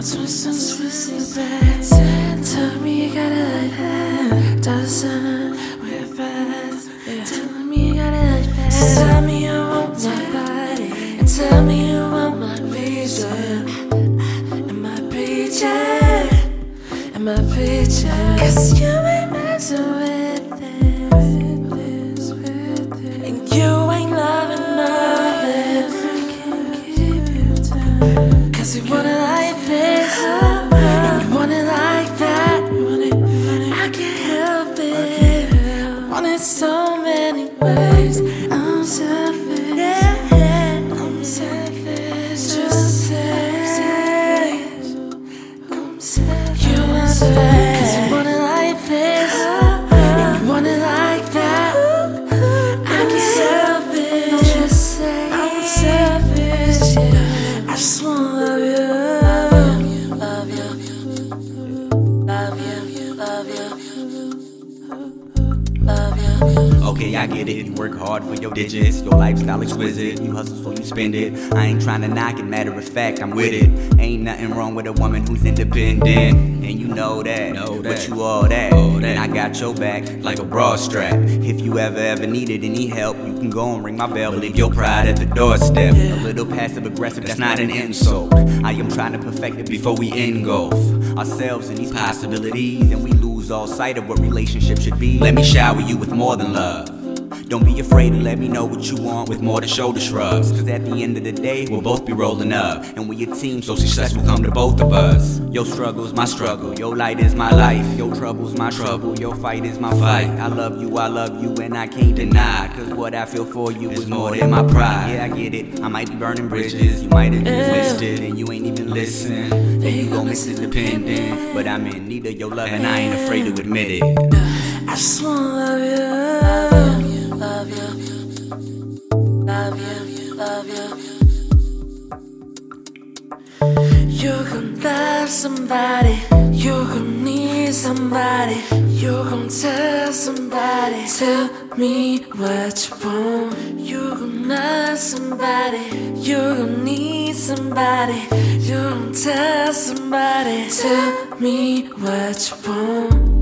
We'll twist and twist the bed. Tell me you got it like that. Doesn't we're fast. Tell me you got it like that. Tell me you want my body. And tell me you want my visa. And my picture? And my picture? Cause you ain't messing with it. And you ain't loving nothing. Cause you wanna. Want so many ways. I'm selfish. I get it. You work hard for your digits. Your lifestyle exquisite. You hustle so you spend it. I ain't trying to knock it. Matter of fact, I'm with it. Ain't nothing wrong with a woman who's independent. And you know that. Know But you all that. All that. And I got your back like a broad strap. If you ever, ever needed any help, you can go and ring my bell. Leave your pride at the doorstep. A little passive aggressive, that's not an insult. I am trying to perfect it before we engulf ourselves in these possibilities. And we lose all sight of what relationships should be. Let me shower you with more than love. Don't be afraid to let me know what you want with more than shoulder shrugs. Cause at the end of the day, we'll both be rolling up. And we a team, so success will come to both of us. Your struggle's my struggle, your light is my life. Your trouble's my trouble, your fight is my fight. I love you, I love you, and I can't deny. Cause what I feel for you is more than my pride. Yeah, I get it. I might be burning bridges, you might have been twisted, and you ain't even listen. And you gon' miss independent. But I'm in need of your love, and I ain't afraid to admit it. I just wanna You're gonna love somebody. You're gonna need somebody. You're gonna tell somebody. Tell me what you want. You're gonna love somebody. You're gonna need somebody. You're gonna tell somebody. Tell me what you want.